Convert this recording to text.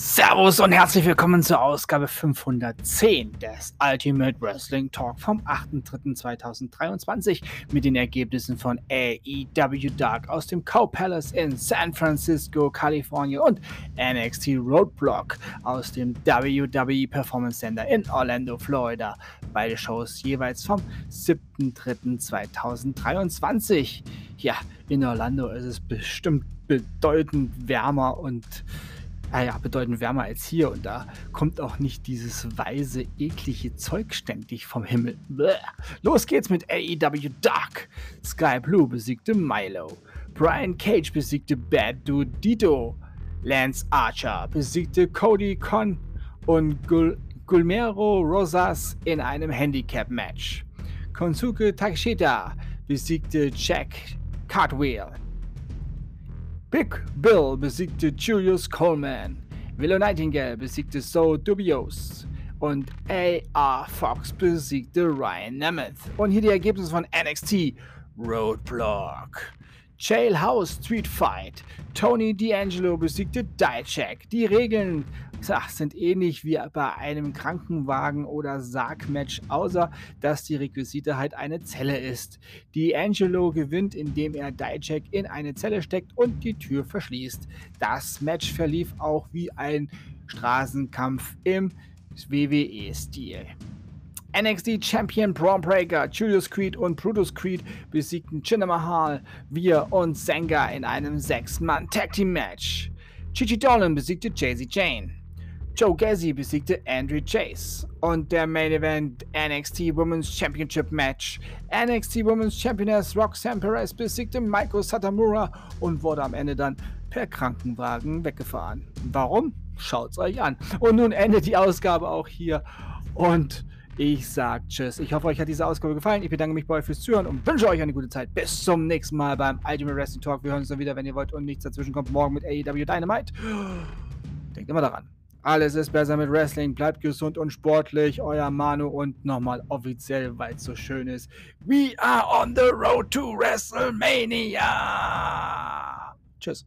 Servus und herzlich willkommen zur Ausgabe 510 des Ultimate Wrestling Talk vom 8.3.2023 mit den Ergebnissen von AEW Dark aus dem Cow Palace in San Francisco, Kalifornien und NXT Roadblock aus dem WWE Performance Center in Orlando, Florida. Beide Shows jeweils vom 7.3.2023. Ja, in Orlando ist es bestimmt bedeutend wärmer und ah ja, bedeutend wärmer als hier und da kommt auch nicht dieses weise, eklige Zeug ständig vom Himmel. Bläh. Los geht's mit AEW Dark. Sky Blue besiegte Milo. Brian Cage besiegte Bad Dude Dito. Lance Archer besiegte Cody Con und Gul Gulmero Rosas in einem Handicap-Match. Konsuke Takeshita besiegte Jack Cartwheel. Big Bill besiegte Julius Coleman. Willow Nightingale besiegte So Dubious. Und A.R. Fox besiegte Ryan Nemeth. Und hier die Ergebnisse von NXT Roadblock. Jailhouse Street Fight. Tony D'Angelo besiegte Dijak. Die Regeln sind ähnlich wie bei einem Krankenwagen- oder Sargmatch, außer dass die Requisite halt eine Zelle ist. D'Angelo gewinnt, indem er Dijak in eine Zelle steckt und die Tür verschließt. Das Match verlief auch wie ein Straßenkampf im WWE-Stil. NXT Champion Braun Breaker, Julius Creed und Brutus Creed besiegten Jinder Mahal, Wir und Senga in einem 6-Mann Tag Team Match. Chichi Dolan besiegte Jay-Z Jane. Joe Gazzi besiegte Andrew Chase. Und der Main Event NXT Women's Championship Match. NXT Women's Championess Roxanne Perez besiegte Maiko Satamura und wurde am Ende dann per Krankenwagen weggefahren. Warum? Schaut's euch an. Und nun endet die Ausgabe auch hier. Und ich sag Tschüss. Ich hoffe, euch hat diese Ausgabe gefallen. Ich bedanke mich bei euch fürs Zuhören und wünsche euch eine gute Zeit. Bis zum nächsten Mal beim Ultimate Wrestling Talk. Wir hören uns dann wieder, wenn ihr wollt und nichts dazwischen kommt. Morgen mit AEW Dynamite. Denkt immer daran. Alles ist besser mit Wrestling. Bleibt gesund und sportlich. Euer Manu und nochmal offiziell, weil es so schön ist. We are on the road to WrestleMania. Tschüss.